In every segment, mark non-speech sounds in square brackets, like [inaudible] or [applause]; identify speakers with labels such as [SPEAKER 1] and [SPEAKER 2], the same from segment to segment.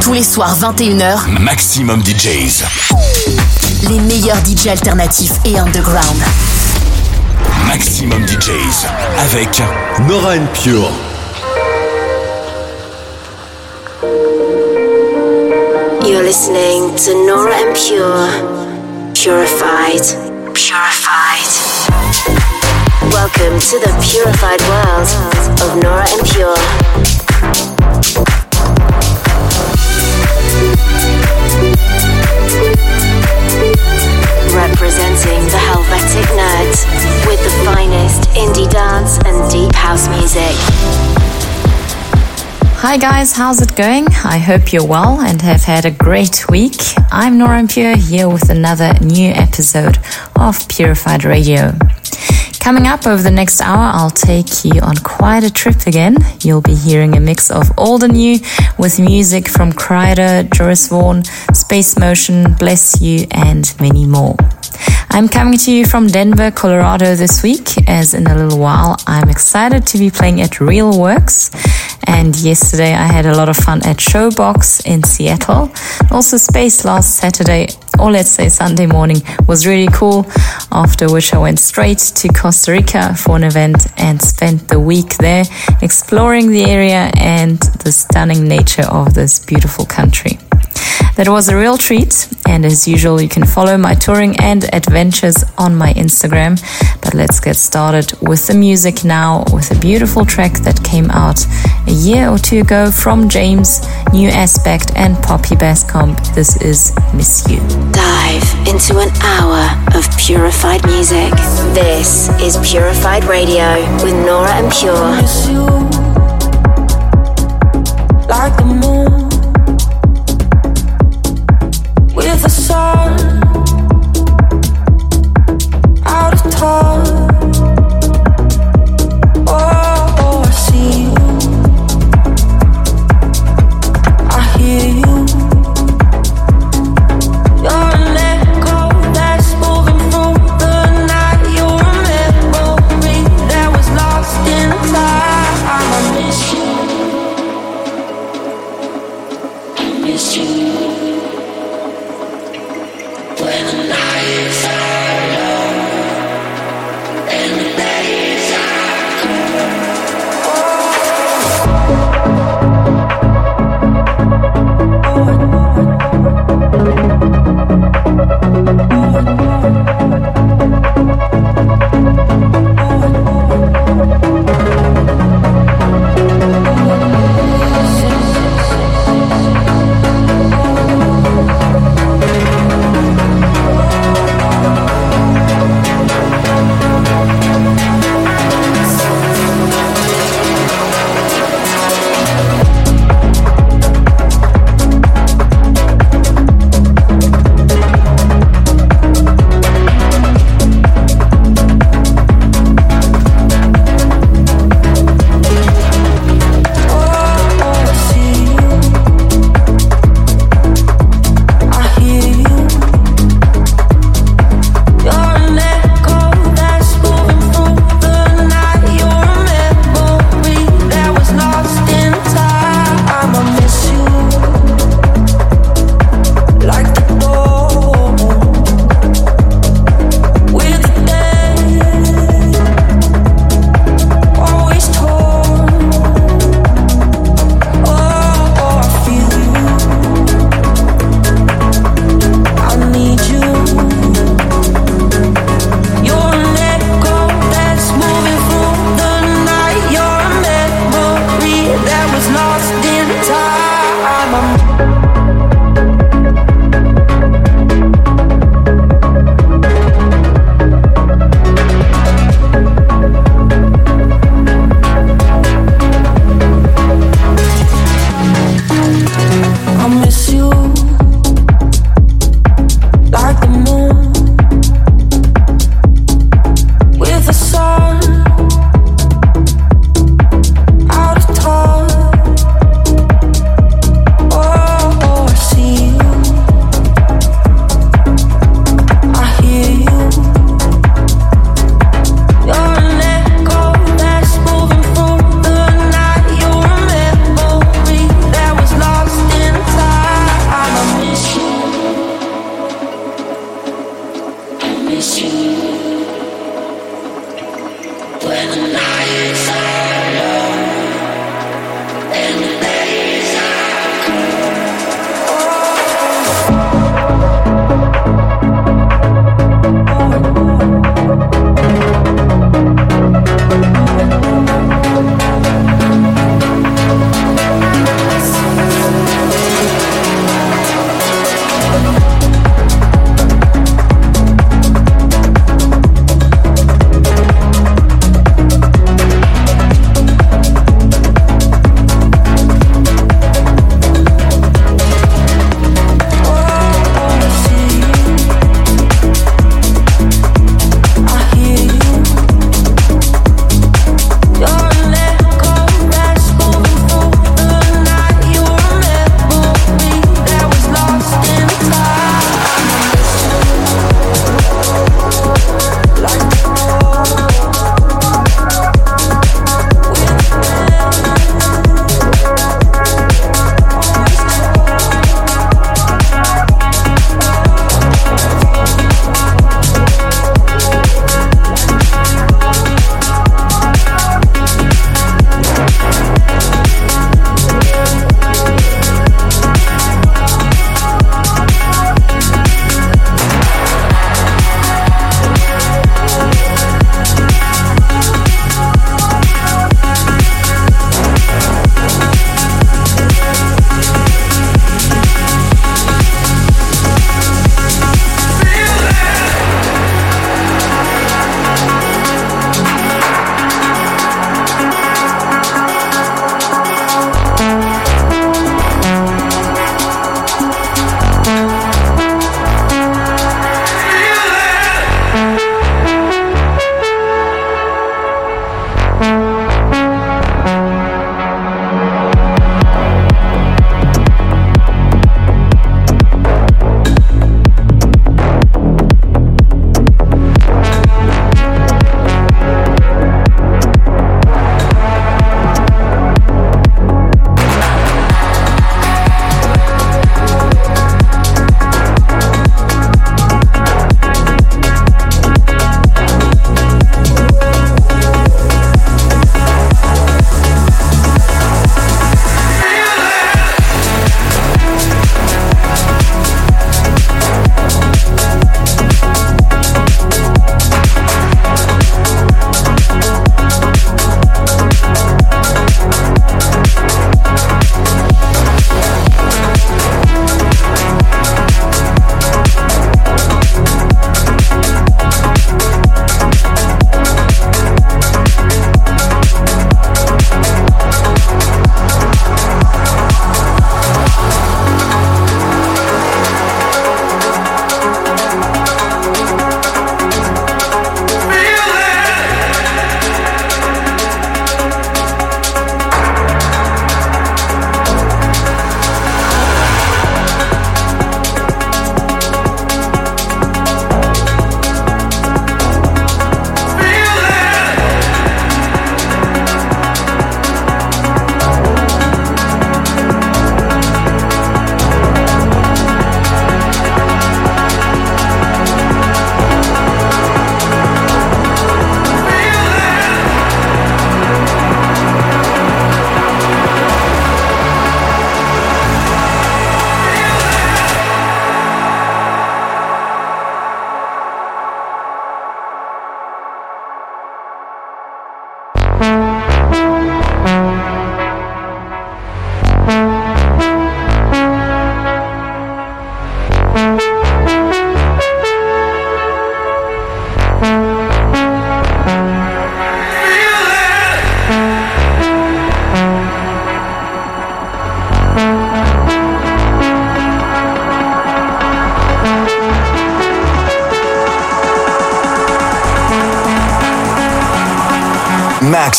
[SPEAKER 1] Tous les soirs 21h,
[SPEAKER 2] Maximum DJs.
[SPEAKER 1] Les meilleurs DJs alternatifs et underground.
[SPEAKER 2] Maximum DJs avec
[SPEAKER 3] Nora and Pure.
[SPEAKER 4] You're listening to Nora and Pure. Purified. Purified. Welcome to the purified world of Nora and Pure. Representing the Helvetic Nerds with the finest indie dance and deep house music.
[SPEAKER 5] Hi guys, how's it going? I hope you're well and have had a great week. I'm Nora Pure here with another new episode of Purified Radio. Coming up over the next hour, I'll take you on quite a trip again. You'll be hearing a mix of old and new with music from Kryder, Joris Voorn, Space Motion, Bless You, and many more. I'm coming to you from Denver, Colorado this week, as in a little while I'm excited to be playing at Reelworks. And yesterday I had a lot of fun at Showbox in Seattle. Also, Space last Saturday, or let's say Sunday morning, was really cool. After which I went straight to Costa Rica for an event and spent the week there exploring the area and the stunning nature of this beautiful country. That was a real treat, and as usual, you can follow my touring and adventures on my Instagram. But let's get started with the music now with a beautiful track that came out a year or two ago from James, New Aspect, and Poppy Baskcomb. This is Miss You.
[SPEAKER 4] Dive into an hour of purified music. This is Purified Radio with Nora En Pure.
[SPEAKER 6] like the moon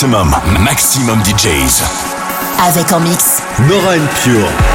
[SPEAKER 2] Maximum, Maximum DJs.
[SPEAKER 1] Avec en mix.
[SPEAKER 7] Nora and Pure.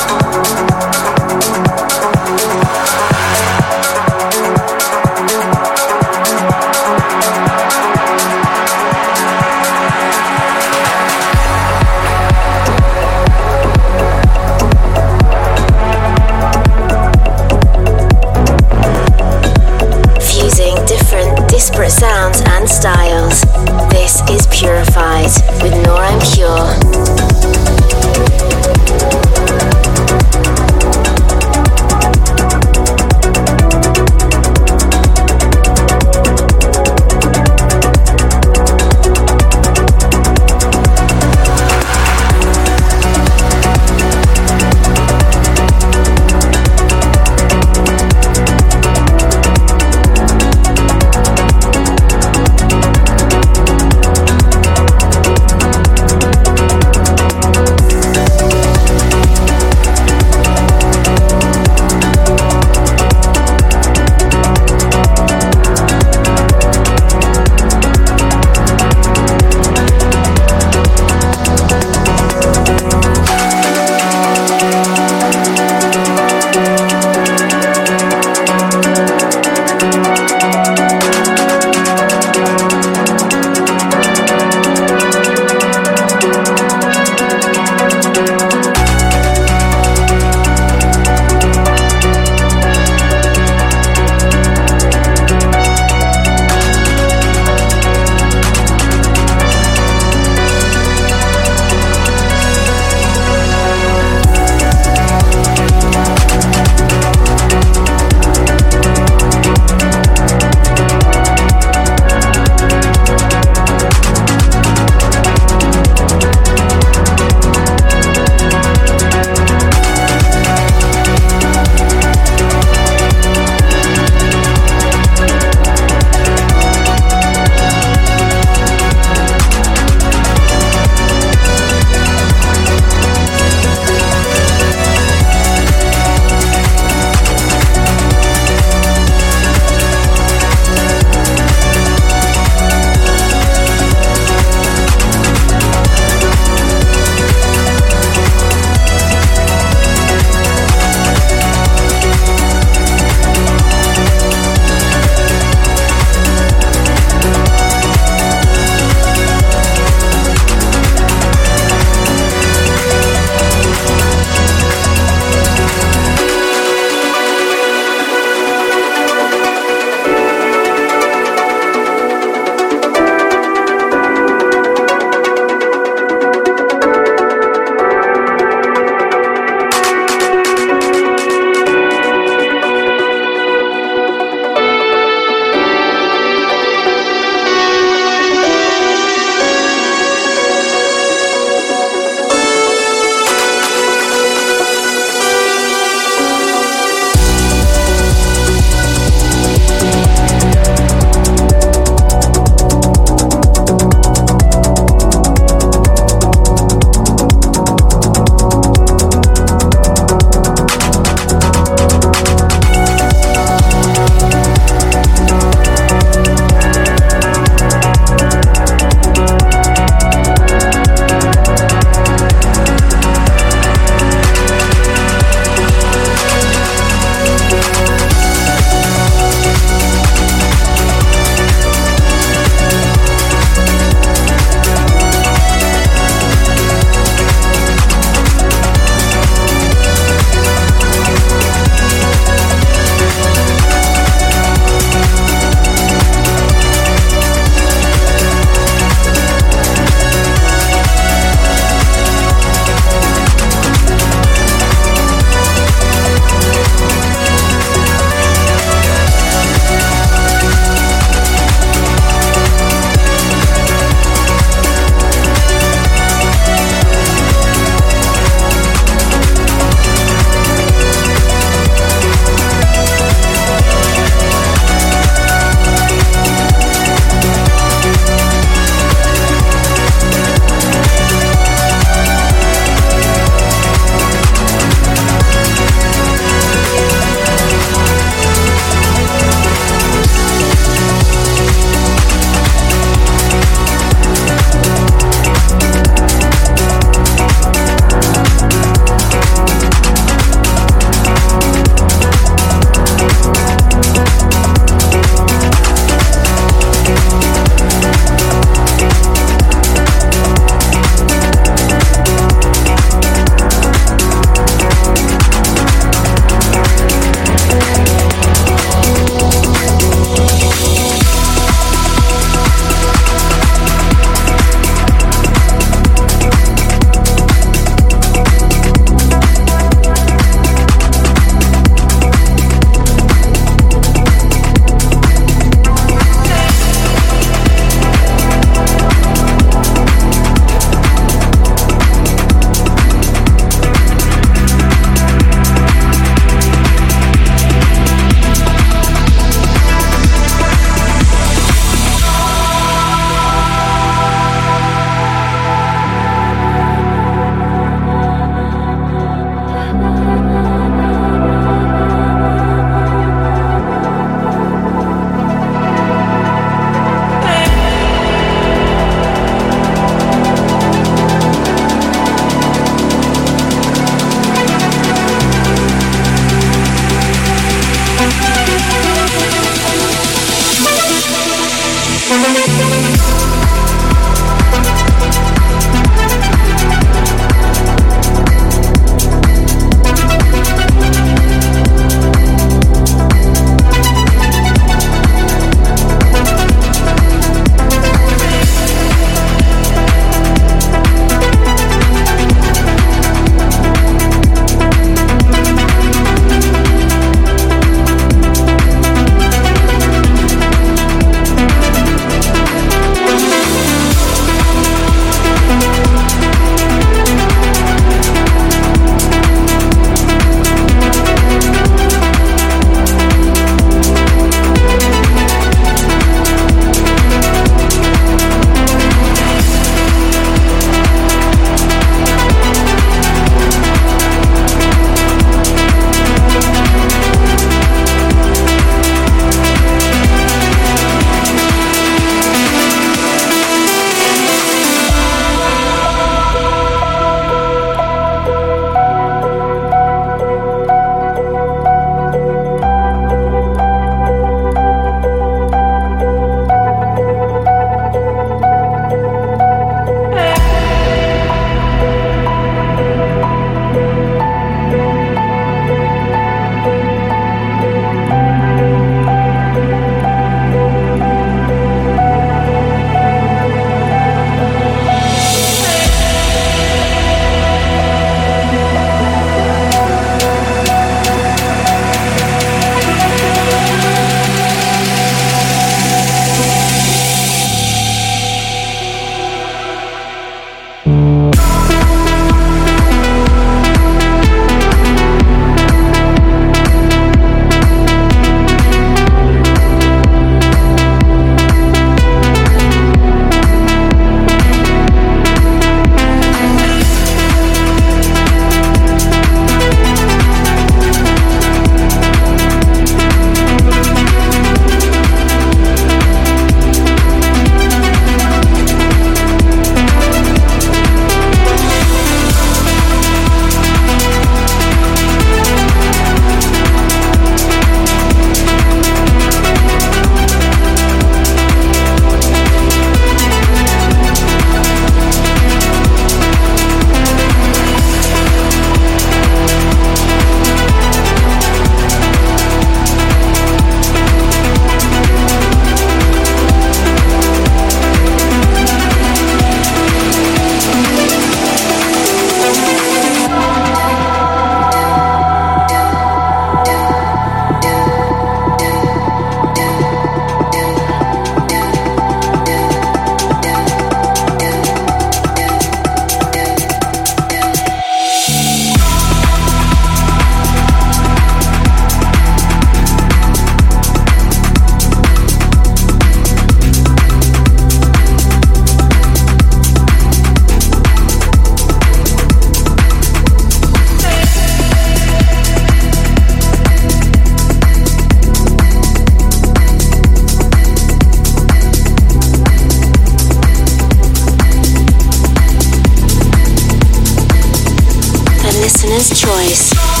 [SPEAKER 8] Choice.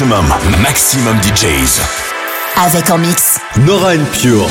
[SPEAKER 2] Maximum, maximum DJs.
[SPEAKER 1] Avec en mix.
[SPEAKER 7] Nora Pure.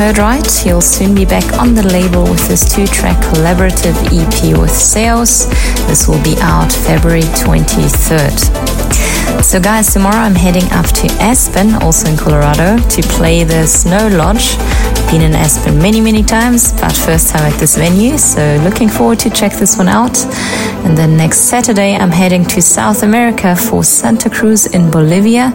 [SPEAKER 5] Heard Right. He'll soon be back on the label with his two track collaborative EP with Seos. This will be out February 23rd. So, guys, tomorrow I'm heading up to Aspen, also in Colorado, to play the Snow Lodge been in Aspen many, many times, but first time at this venue, so looking forward to check this one out. And then next Saturday, I'm heading to South America for Santa Cruz in Bolivia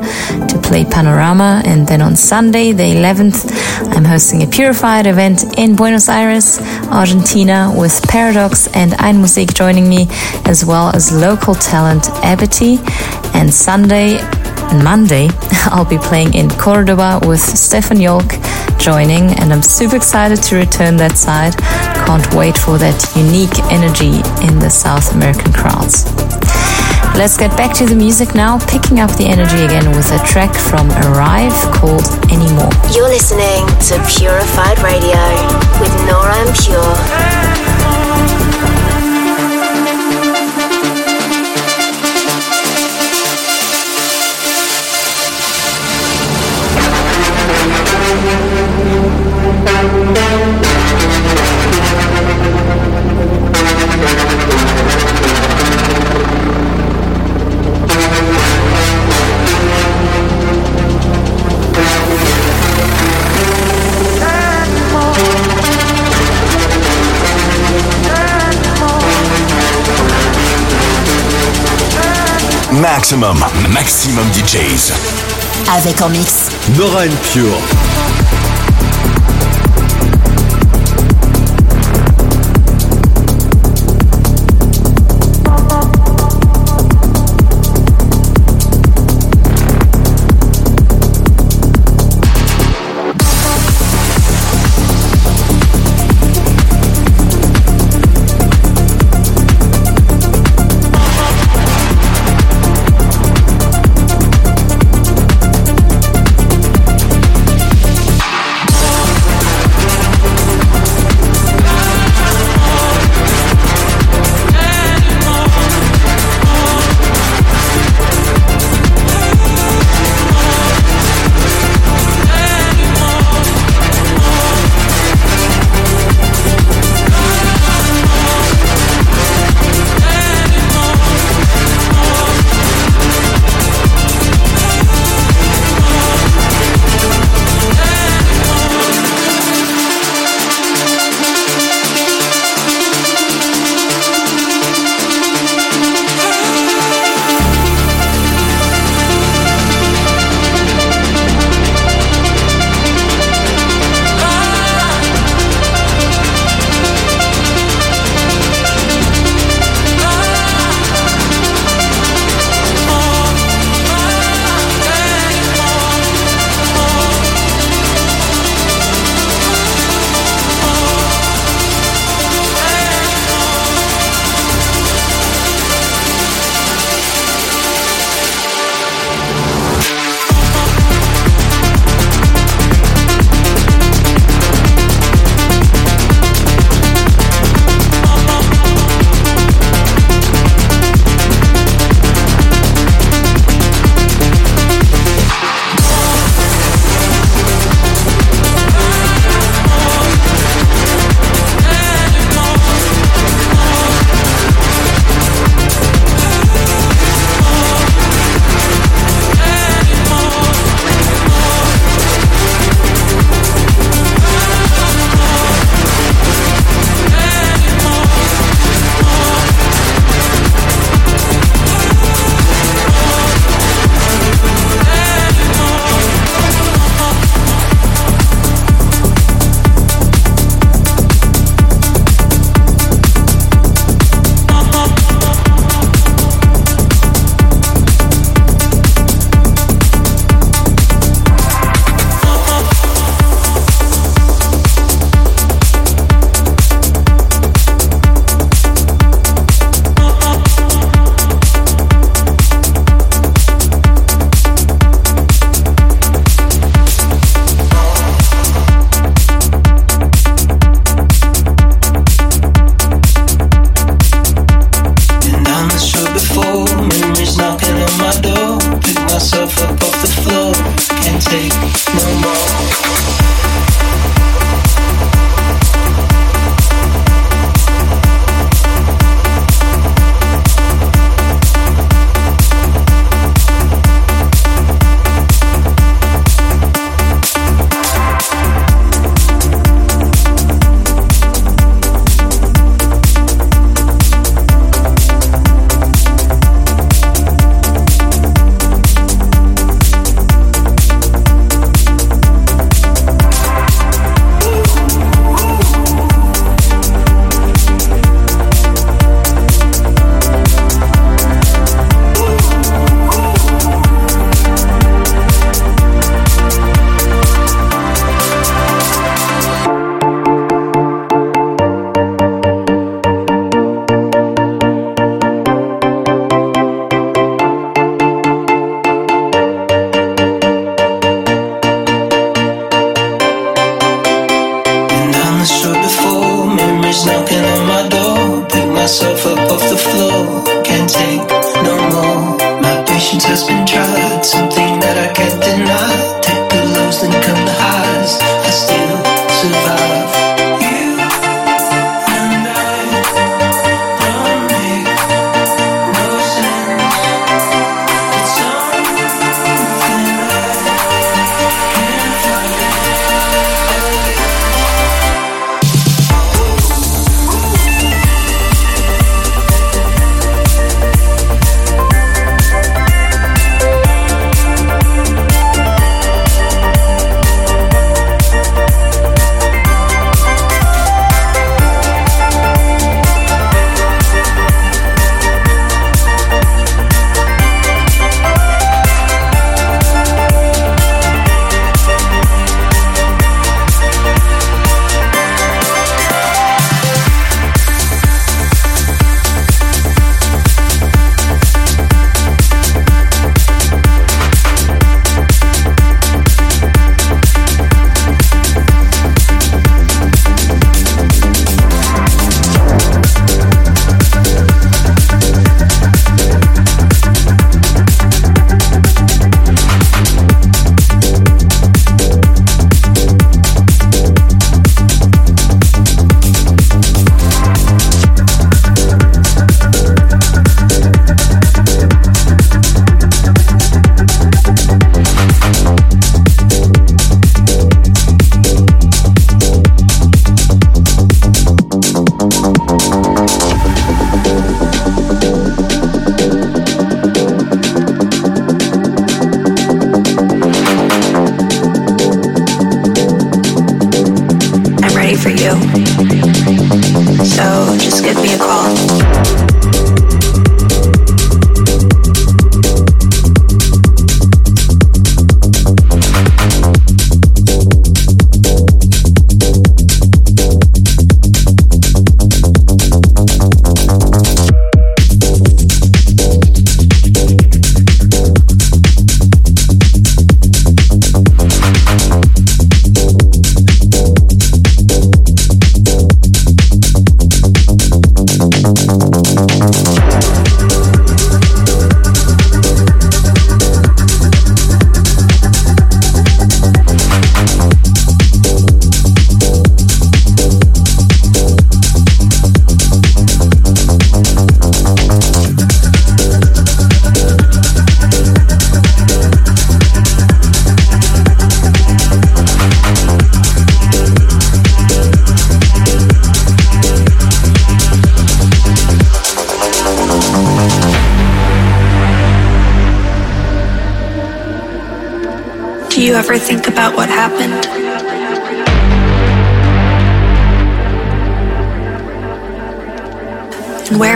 [SPEAKER 5] to play Panorama. And then on Sunday, the 11th, I'm hosting a Purified event in Buenos Aires, Argentina, with Paradox and Einmusik joining me, as well as local talent Abity. And Sunday, and Monday, [laughs] I'll be playing in Cordoba with Stephan Jolk joining, and I'm super excited to return that side. Can't wait for that unique energy in the South American crowds. Let's get back to the music now, picking up the energy again with a track from Arrive called Anymore.
[SPEAKER 4] You're listening to Purified Radio with Nora En Pure.
[SPEAKER 2] Maximum, maximum DJs.
[SPEAKER 1] Avec en mix.
[SPEAKER 3] Nora Pure.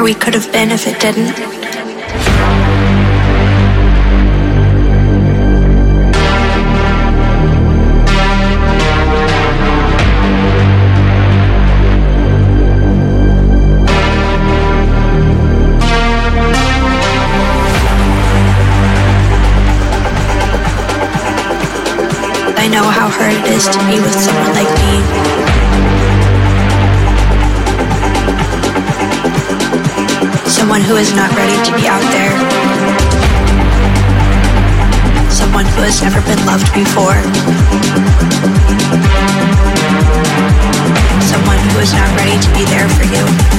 [SPEAKER 3] We could have been if it didn't? is to be with someone who is not ready to be out there. Someone who has never been loved before. Someone who is not ready to be there for you.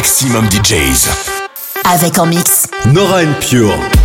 [SPEAKER 2] Maximum, DJs.
[SPEAKER 1] Avec en mix.
[SPEAKER 7] Nora and Pure.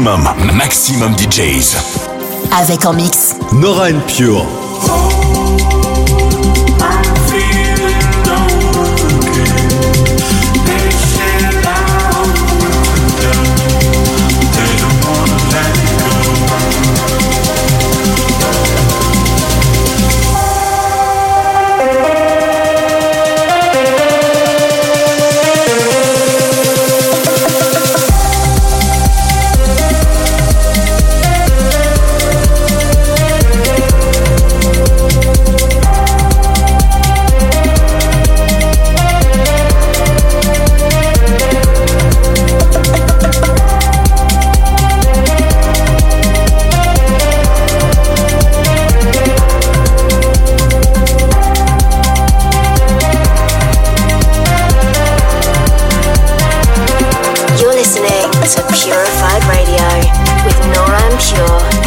[SPEAKER 2] Maximum, maximum DJs.
[SPEAKER 1] Avec en mix.
[SPEAKER 7] Nora and Pure.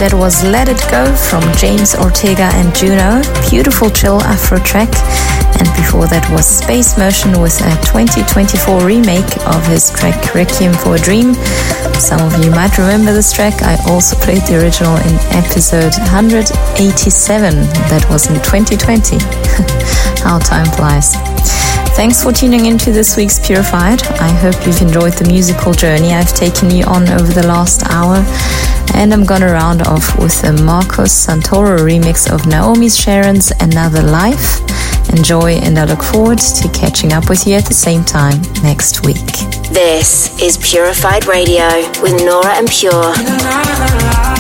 [SPEAKER 5] That was Let It Go from James Ortega and Juno. Beautiful chill Afro track. And before that was Space Motion with a 2024 remake of his track Requiem for a Dream. Some of you might remember this track. I also played the original in episode 187. That was in 2020. [laughs] How time flies. Thanks for tuning into this week's Purified. I hope you've enjoyed the musical journey I've taken you on over the last hour. And I'm gonna round off with a Marcos Santoro remix of Naomi Sharon's Another Life. Enjoy, and I look forward to catching up with you at the same time next week.
[SPEAKER 4] This is Purified Radio with Nora En Pure.